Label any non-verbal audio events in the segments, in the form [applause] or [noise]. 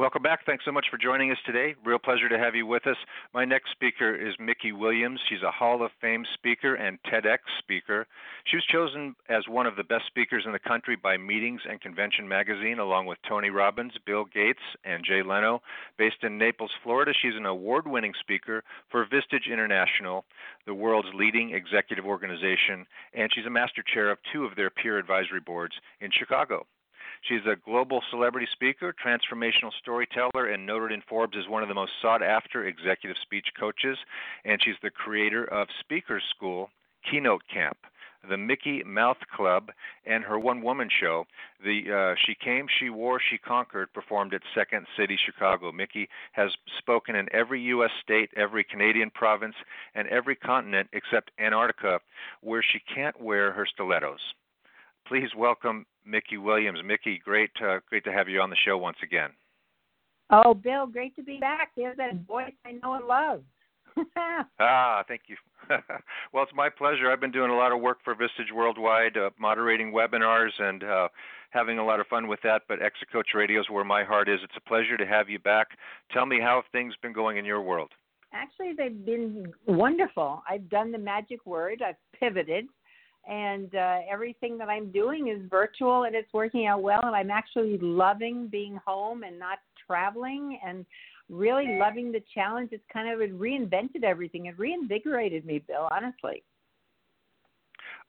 Welcome back. Thanks so much for joining us today. Real pleasure to have you with us. My next speaker is Mikki Williams. She's a Hall of Fame speaker and TEDx speaker. She was chosen as one of the best speakers in the country by Meetings and Convention magazine, along with Tony Robbins, Bill Gates, and Jay Leno. Based in Naples, Florida, she's an award winning speaker for Vistage International, the world's leading executive organization, and she's a master chair of two of their peer advisory boards in Chicago. She's a global celebrity speaker, transformational storyteller, and noted in Forbes as one of the most sought after executive speech coaches. And she's the creator of Speakers School Keynote Camp the Mikki Mouth Club, and her one woman show. The uh, She Came, She Wore, She Conquered performed at Second City, Chicago. Mikki has spoken in every U.S. state, every Canadian province, and every continent except Antarctica, where she can't wear her stilettos. Please welcome Mikki Williams. Mikki, great, uh, great to have you on the show once again. Oh, Bill, great to be back. There's that voice I know and love. [laughs] ah, thank you. [laughs] well, it's my pleasure. I've been doing a lot of work for Vistage Worldwide, uh, moderating webinars and uh, having a lot of fun with that. But Exit Coach Radio is where my heart is. It's a pleasure to have you back. Tell me how things been going in your world. Actually, they've been wonderful. I've done the magic word. I've pivoted and uh, everything that I'm doing is virtual and it's working out well. And I'm actually loving being home and not traveling and really loving the challenge. It's kind of it reinvented everything. It reinvigorated me, Bill. Honestly.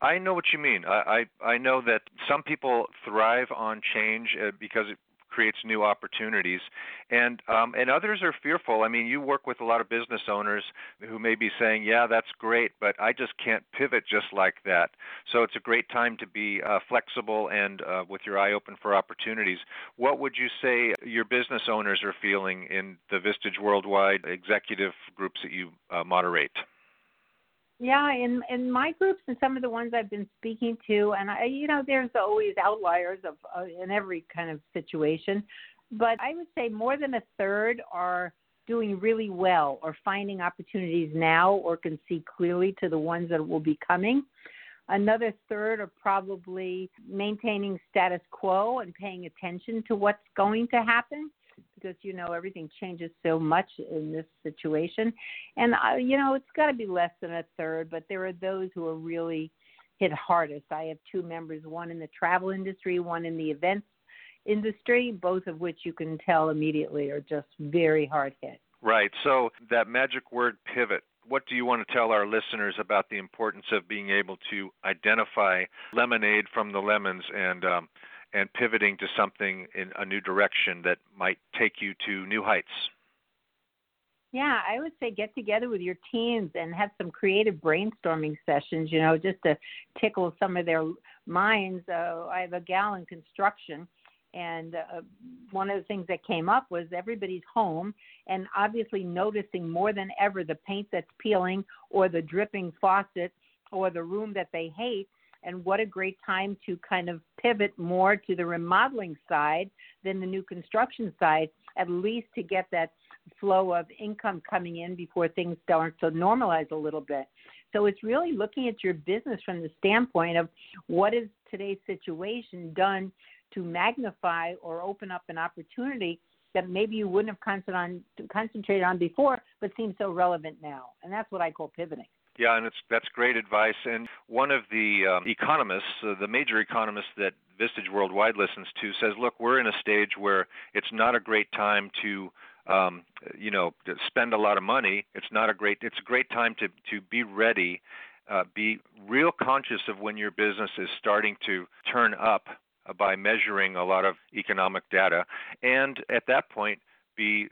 I know what you mean. I I, I know that some people thrive on change uh, because it creates new opportunities. And um, and others are fearful. I mean you work with a lot of business owners who may be saying yeah that's great but i just can't pivot just like that. So it's a great time to be uh, flexible and uh, with your eye open for opportunities. What would you say your business owners are feeling in the vistage worldwide executive groups that you uh, moderate yeah, in in my groups and some of the ones I've been speaking to, and I, you know, there's always outliers of uh, in every kind of situation, but I would say more than a third are doing really well or finding opportunities now or can see clearly to the ones that will be coming. Another third are probably maintaining status quo and paying attention to what's going to happen because you know everything changes so much in this situation. And uh, you know it's got to be less than a third but there are those who are really hit hardest. I have two members one in the travel industry one in the events industry both of which you can tell immediately are just very hard hit. Right. So that magic word pivot what do you want to tell our listeners about the importance of being able to identify lemonade from the lemons? And um, and pivoting to something in a new direction that might take you to new heights? Yeah, I would say get together with your teams and have some creative brainstorming sessions, you know, just to tickle some of their minds. Uh, I have a gal in construction, and uh, one of the things that came up was everybody's home and obviously noticing more than ever the paint that's peeling or the dripping faucet or the room that they hate and what a great time to kind of pivot more to the remodeling side than the new construction side, at least to get that flow of income coming in before things start to normalize a little bit. So it's really looking at your business from the standpoint of what is today's situation done to magnify or open up an opportunity that maybe you wouldn't have concentrated on before, but seems so relevant now. And that's what I call pivoting. Yeah, and it's that's great advice. And one of the um, economists, uh, the major economist that Vistage Worldwide listens to, says, "Look, we're in a stage where it's not a great time to um, you know, spend a lot of money. It's not a great. It's a great time to to be ready. Uh, be real conscious of when your business is starting to turn up uh, by measuring a lot of economic data, and at that point, be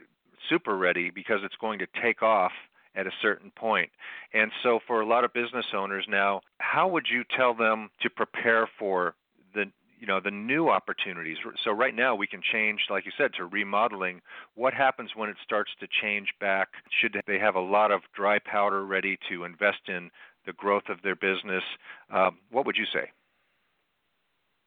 super ready because it's going to take off at a certain point. And so, for a lot of business owners now, how would you tell them to prepare for the you know the new opportunities? So right now we can change like you said to remodeling. What happens when it starts to change back? Should they have a lot of dry powder ready to invest in the growth of their business? Um, what would you say?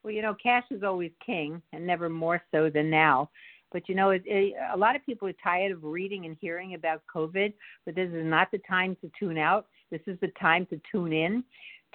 Well you know cash is always king and never more so than now but you know, it, it, a lot of people are tired of reading and hearing about COVID, but this is not the time to tune out. This is the time to tune in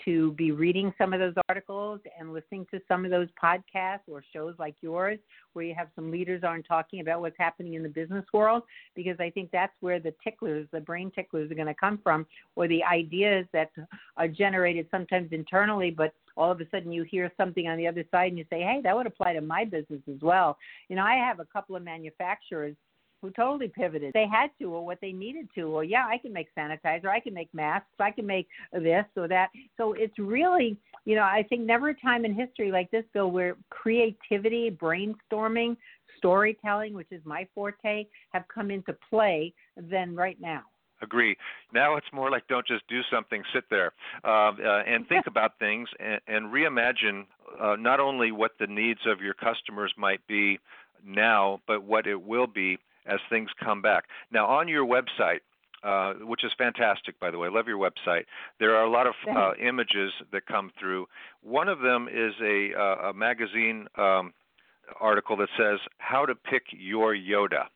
to be reading some of those articles and listening to some of those podcasts or shows like yours where you have some leaders on talking about what's happening in the business world because I think that's where the ticklers, the brain ticklers are going to come from or the ideas that are generated sometimes internally but all of a sudden you hear something on the other side and you say, "Hey, that would apply to my business as well." You know, I have a couple of manufacturers who totally pivoted. They had to, or what they needed to, or yeah, I can make sanitizer, I can make masks, I can make this or that. So it's really, you know, I think never a time in history like this, Bill, where creativity, brainstorming, storytelling, which is my forte, have come into play than right now agree. Now it's more like don't just do something, sit there uh, uh, and think [laughs] about things and, and reimagine uh, not only what the needs of your customers might be now, but what it will be as things come back. Now, on your website, uh, which is fantastic, by the way. I love your website. There are a lot of uh, images that come through. One of them is a, uh, a magazine um, article that says "How to Pick Your Yoda."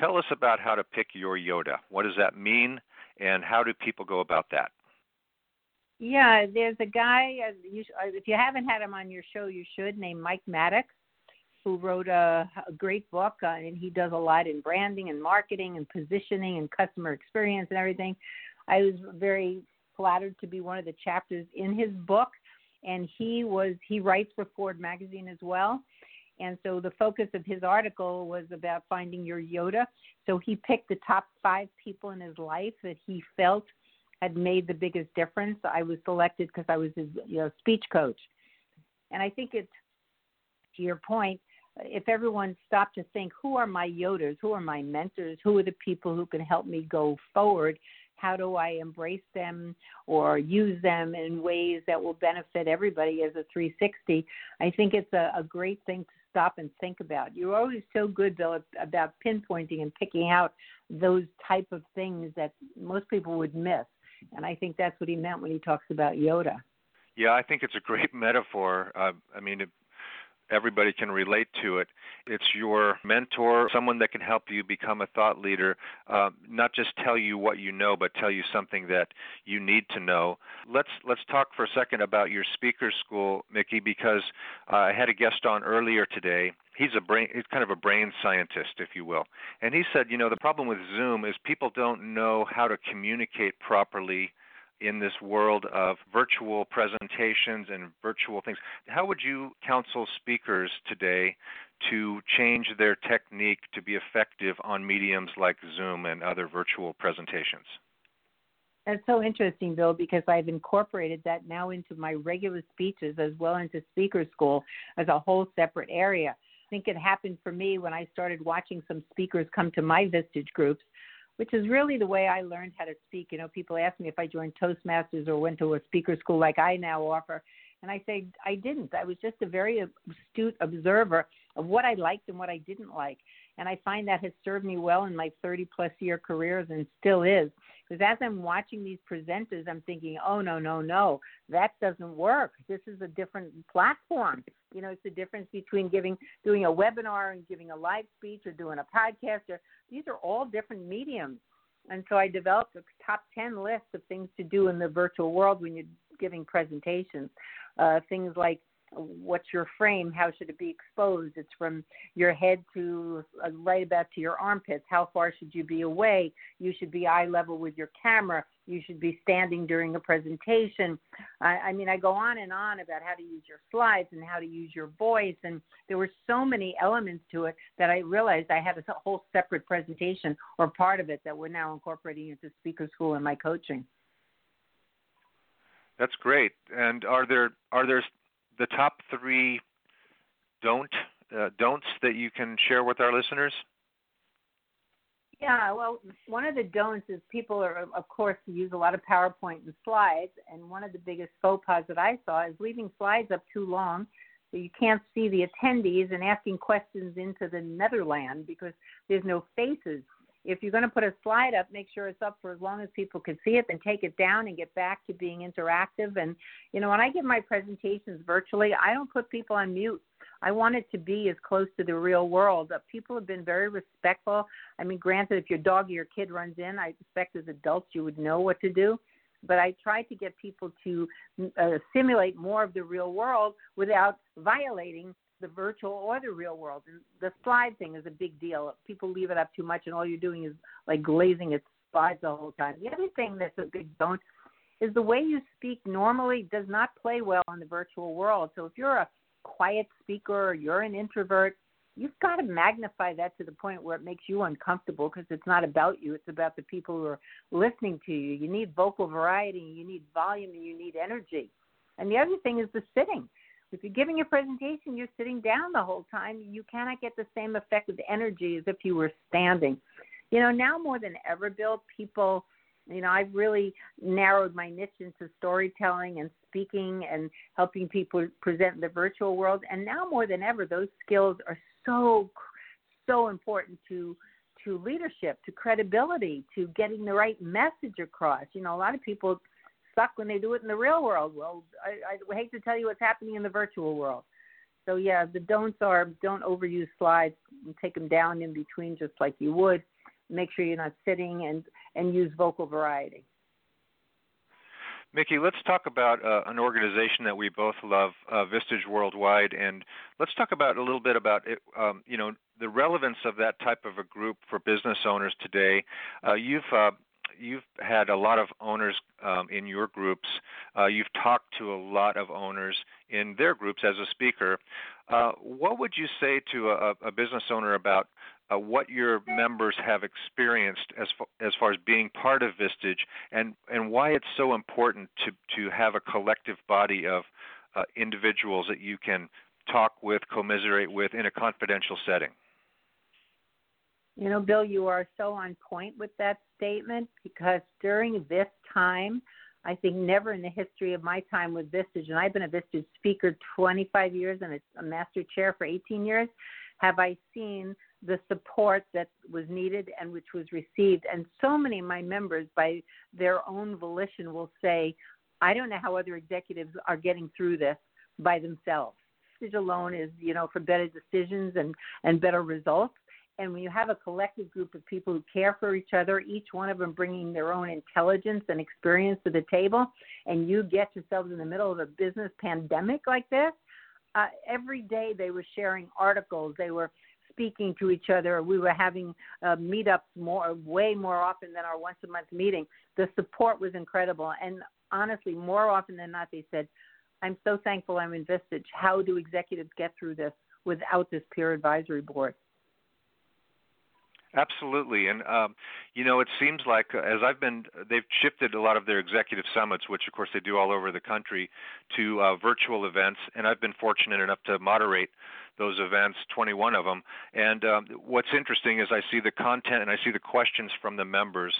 Tell us about how to pick your Yoda. What does that mean, and how do people go about that? Yeah, there's a guy. Uh, you, uh, if you haven't had him on your show, you should. Named Mike Maddock who wrote a, a great book, uh, and he does a lot in branding and marketing and positioning and customer experience and everything. I was very flattered to be one of the chapters in his book, and he was he writes for Forbes magazine as well. And so the focus of his article was about finding your Yoda. So he picked the top five people in his life that he felt had made the biggest difference. I was selected because I was his you know, speech coach. And I think it's to your point, if everyone stopped to think, who are my Yodas? Who are my mentors? Who are the people who can help me go forward? How do I embrace them or use them in ways that will benefit everybody as a 360? I think it's a, a great thing to stop and think about. You're always so good, Bill, about pinpointing and picking out those type of things that most people would miss. And I think that's what he meant when he talks about Yoda. Yeah, I think it's a great [laughs] metaphor. Uh, I mean, it everybody can relate to it. It's your mentor, someone that can help you become a thought leader, uh, not just tell you what you know, but tell you something that you need to know. Let's let's talk for a second about your speaker school, Mikki, because uh, I had a guest on earlier today. He's a brain, he's kind of a brain scientist, if you will, and he said, you know, the problem with Zoom is people don't know how to communicate properly in this world of virtual presentations and virtual things. How would you counsel speakers today to change their technique to be effective on mediums like Zoom and other virtual presentations? That's so interesting, Bill, because I've incorporated that now into my regular speeches as well into speaker school as a whole separate area. I think it happened for me when I started watching some speakers come to my Vistage groups which is really the way I learned how to speak. You know, people ask me if I joined Toastmasters or went to a speaker school like I now offer. And I say I didn't. I was just a very astute observer of what I liked and what I didn't like. And I find that has served me well in my 30 plus year careers and still is. Because as I'm watching these presenters, I'm thinking, oh, no, no, no, that doesn't work. This is a different platform. You know, it's the difference between giving, doing a webinar and giving a live speech or doing a podcast. Or, these are all different mediums. And so I developed a top 10 list of things to do in the virtual world when you're giving presentations. Uh, things like what's your frame how should it be exposed it's from your head to uh, right about to your armpits how far should you be away you should be eye level with your camera you should be standing during a presentation. I, I mean, I go on and on about how to use your slides and how to use your voice, and there were so many elements to it that I realized I had a whole separate presentation or part of it that we're now incorporating into speaker school and my coaching. That's great. And are there are there the top three don't uh, don'ts that you can share with our listeners? Yeah, well, one of the don'ts is people are, of course, use a lot of PowerPoint and slides. And one of the biggest faux pas that I saw is leaving slides up too long so you can't see the attendees and asking questions into the netherland because there's no faces. If you're going to put a slide up, make sure it's up for as long as people can see it, then take it down and get back to being interactive. And, you know, when I give my presentations virtually, I don't put people on mute. I want it to be as close to the real world. Uh, people have been very respectful. I mean, granted, if your dog or your kid runs in, I expect as adults you would know what to do. But I try to get people to uh, simulate more of the real world without violating the virtual or the real world. And the slide thing is a big deal. People leave it up too much, and all you're doing is like glazing its slides the whole time. The other thing that's a big don't is the way you speak normally does not play well in the virtual world. So if you're a quiet speaker or you're an introvert, you've got to magnify that to the point where it makes you uncomfortable because it's not about you, it's about the people who are listening to you. You need vocal variety, you need volume, and you need energy. And the other thing is the sitting. If you're giving a presentation, you're sitting down the whole time, you cannot get the same effect of energy as if you were standing. You know, now more than ever, Bill, people you know, I've really narrowed my niche into storytelling and speaking and helping people present in the virtual world. And now more than ever, those skills are so, so important to to leadership, to credibility, to getting the right message across. You know, a lot of people suck when they do it in the real world. Well, I, I hate to tell you what's happening in the virtual world. So yeah, the don'ts are don't overuse slides and take them down in between just like you would make sure you're not sitting and and use vocal variety. Mikki, let's talk about uh, an organization that we both love, uh, Vistage Worldwide, and let's talk about a little bit about it, um, you know the relevance of that type of a group for business owners today. Uh, you've uh, you've had a lot of owners um, in your groups. Uh, you've talked to a lot of owners in their groups as a speaker. Uh, what would you say to a, a business owner about uh, what your members have experienced as far, as far as being part of Vistage, and and why it's so important to to have a collective body of uh, individuals that you can talk with, commiserate with in a confidential setting. You know, Bill, you are so on point with that statement because during this time, I think never in the history of my time with Vistage, and I've been a Vistage speaker 25 years and a master chair for 18 years, have I seen the support that was needed and which was received. And so many of my members, by their own volition, will say, I don't know how other executives are getting through this by themselves. This alone is, you know, for better decisions and, and better results. And when you have a collective group of people who care for each other, each one of them bringing their own intelligence and experience to the table, and you get yourselves in the middle of a business pandemic like this, uh, every day they were sharing articles, they were speaking to each other. We were having uh, meetups more, way more often than our once a month meeting. The support was incredible, and honestly, more often than not, they said, "I'm so thankful I'm in Vistage. How do executives get through this without this peer advisory board?" Absolutely, and um, you know, it seems like uh, as I've been, they've shifted a lot of their executive summits, which of course they do all over the country, to uh, virtual events. And I've been fortunate enough to moderate those events, 21 of them. And um, what's interesting is I see the content and I see the questions from the members.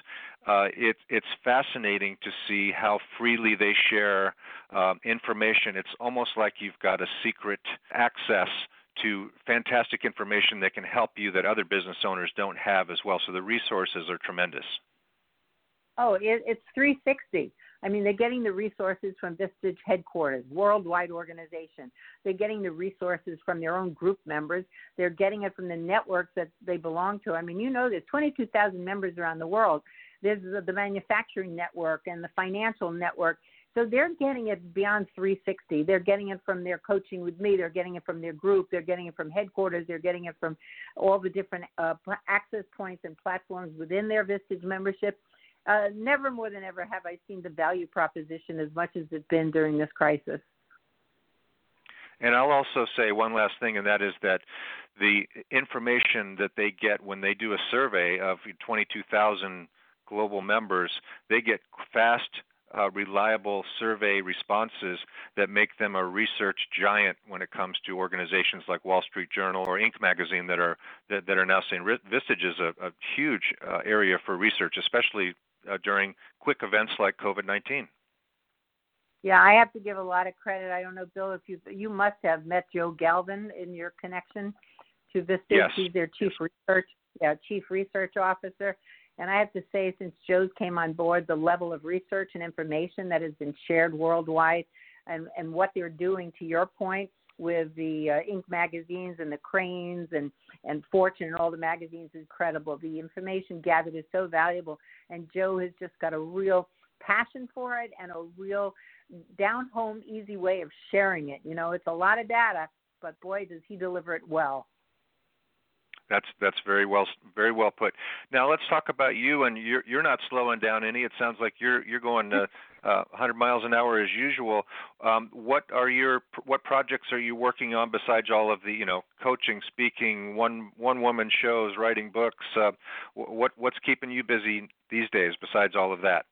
Uh, it, it's fascinating to see how freely they share uh, information. It's almost like you've got a secret access to fantastic information that can help you that other business owners don't have as well. So the resources are tremendous. Oh, it, it's 360. I mean, they're getting the resources from Vistage headquarters, worldwide organization. They're getting the resources from their own group members. They're getting it from the networks that they belong to. I mean, you know, there's 22,000 members around the world. There's the the manufacturing network and the financial network. So they're getting it beyond 360. They're getting it from their coaching with me. They're getting it from their group. They're getting it from headquarters. They're getting it from all the different uh, access points and platforms within their Vistage membership. uh, never more than ever have I seen the value proposition as much as it's been during this crisis. And I'll also say one last thing, and that is that the information that they get when they do a survey of 22,000 global members, they get fast, uh, reliable survey responses that make them a research giant when it comes to organizations like Wall Street Journal or Inc. magazine that are that, that are now saying Vistage is a, a huge uh, area for research, especially uh, during quick events like COVID-19. Yeah, I have to give a lot of credit. I don't know, Bill, if you you must have met Joe Galvin in your connection to Vistage. Yes. He's their chief research, yeah, chief research officer. And I have to say, since Joe's came on board, the level of research and information that has been shared worldwide, and and what they're doing, to your point, with the uh, Inc. magazines and the Crain's and and Fortune and all the magazines is incredible. The information gathered is so valuable, and Joe has just got a real passion for it and a real down home, easy way of sharing it. You know, it's a lot of data, but boy, does he deliver it well. That's that's very well very well put. Now let's talk about you and you're you're not slowing down any. It sounds like you're you're going to, uh, 100 miles an hour as usual. Um, what are your what projects are you working on besides all of the you know coaching, speaking, one one woman shows, writing books? Uh, what what's keeping you busy these days besides all of that?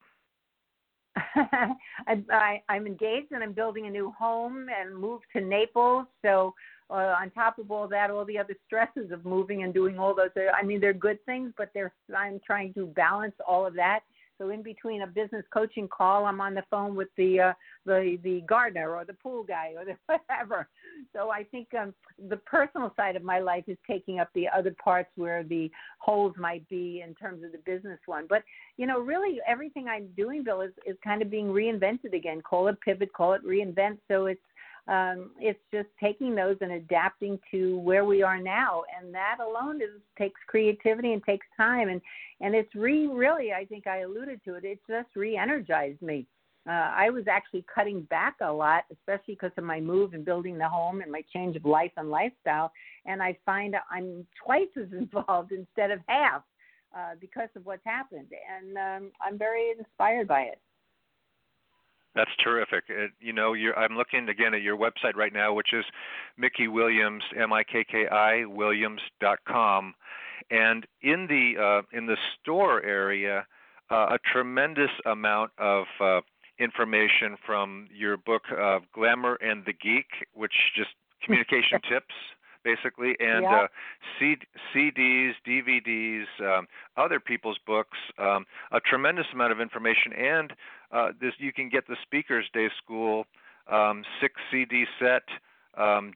[laughs] I, I, I'm engaged and I'm building a new home and moved to Naples. So uh, on top of all that, all the other stresses of moving and doing all those. I mean, they're good things, but they're I'm trying to balance all of that. So in between a business coaching call, I'm on the phone with the uh, the the gardener or the pool guy or the [laughs] whatever. So I think um, the personal side of my life is taking up the other parts where the holes might be in terms of the business one. But you know, really everything I'm doing, Bill, is is kind of being reinvented again. Call it pivot, call it reinvent. So it's um, it's just taking those and adapting to where we are now, and that alone is takes creativity and takes time, and and it's re really I think I alluded to it. It just re-energized me. Uh, I was actually cutting back a lot, especially because of my move and building the home and my change of life and lifestyle. And I find I'm twice [laughs] as involved instead of half uh, because of what's happened, and um, I'm very inspired by it. That's terrific. It, you know, I'm looking again at your website right now, which is Mikki Williams, M-I-K-K-I Williams.com, and in the uh, in the store area, uh, a tremendous amount of uh, information from your book, uh, Glamour and the Geek, which just [laughs] communication tips basically, and uh, C- CDs, DVDs, um, other people's books, um, a tremendous amount of information, and uh, this you can get the Speakers Day School um, six CD set. Um,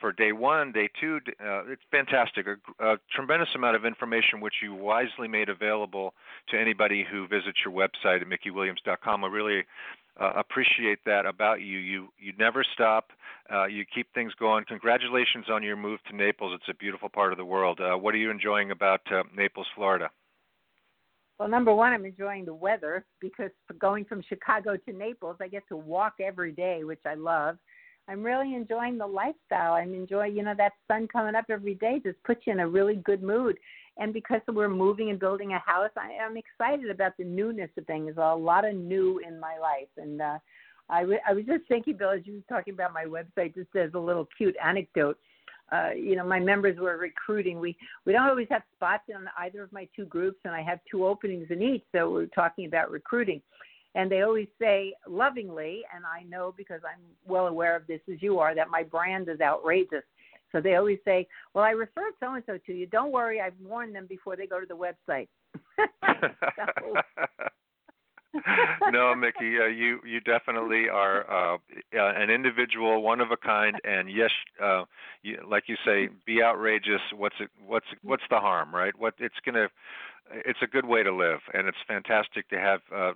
for day one, day two, uh, it's fantastic. A, a, tremendous amount of information which you wisely made available to anybody who visits your website at mikkiwilliams.com. I really uh, appreciate that about you. You you never stop. Uh, you keep things going. Congratulations on your move to Naples. It's a beautiful part of the world. Uh, what are you enjoying about uh, Naples, Florida? Well, number one, I'm enjoying the weather because going from Chicago to Naples, I get to walk every day, which I love. I'm really enjoying the lifestyle. I'm enjoying, you know, that sun coming up every day just puts you in a really good mood. And because we're moving and building a house, I am excited about the newness of things. A lot of new in my life, and uh, I, w- I was just thinking, Bill, as you were talking about my website, just as a little cute anecdote. Uh, you know, my members were recruiting. We we don't always have spots in either of my two groups, and I have two openings in each. So we're talking about recruiting, and they always say lovingly, and I know because I'm well aware of this as you are, that my brand is outrageous. So they always say, "Well, I referred so and so to you. Don't worry, I've warned them before they go to the website." [laughs] no, Mikki, uh, you you definitely are uh, uh, an individual, one of a kind, and yes, uh, you, like you say, be outrageous. What's it? What's what's the harm, right? What it's gonna, it's a good way to live, and it's fantastic to have uh,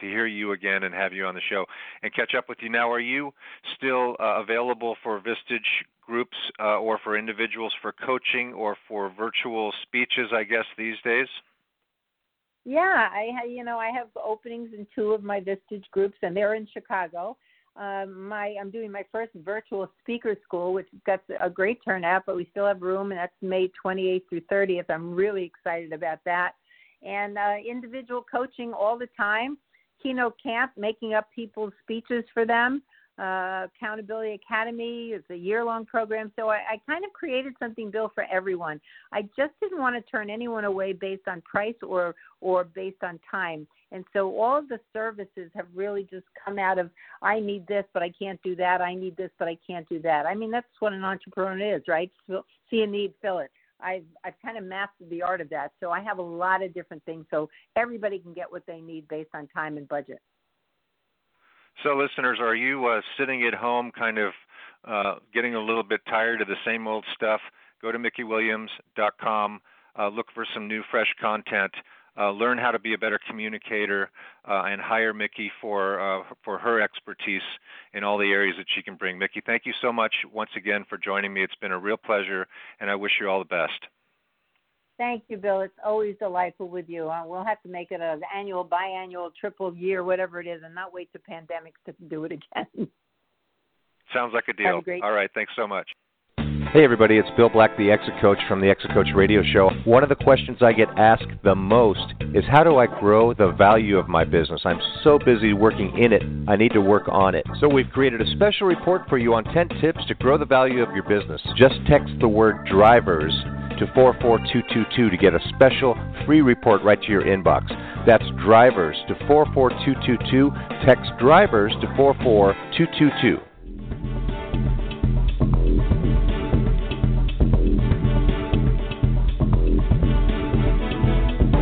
to hear you again and have you on the show and catch up with you. Now, are you still uh, available for Vistage groups uh, or for individuals for coaching or for virtual speeches? I guess these days. Yeah, I you know I have openings in two of my Vistage groups, and they're in Chicago. Um, my I'm doing my first virtual speaker school, which got a great turnout, but we still have room, and that's May 28th through 30th. I'm really excited about that and uh, individual coaching all the time. Keynote Camp, making up people's speeches for them. Uh, Accountability Academy is a year long program. So I, I kind of created something, Bill, for everyone. I just didn't want to turn anyone away based on price or, or based on time. And so all of the services have really just come out of I need this, but I can't do that. I need this, but I can't do that. I mean, that's what an entrepreneur is, right? See a need, fill it. I've I've kind of mastered the art of that. So I have a lot of different things so everybody can get what they need based on time and budget. So, listeners, are you uh, sitting at home, kind of uh, getting a little bit tired of the same old stuff? Go to MikkiWilliams.com. Uh, look for some new, fresh content. Uh, learn how to be a better communicator, uh, and hire Mikki for uh, for her expertise in all the areas that she can bring. Mikki, thank you so much once again for joining me. It's been a real pleasure, and I wish you all the best. Thank you, Bill. It's always delightful with you. Uh, we'll have to make it an annual, biannual, triple year, whatever it is, and not wait to pandemics to do it again. Sounds like a deal. A All right. Thanks so much. Hey, everybody, it's Bill Black, the Exit Coach from the Exit Coach Radio Show. One of the questions I get asked the most is how do I grow the value of my business? I'm so busy working in it, I need to work on it. So, we've created a special report for you on 10 tips to grow the value of your business. Just text the word drivers to 44222 to get a special free report right to your inbox. That's drivers to 44222. Text drivers to 44222.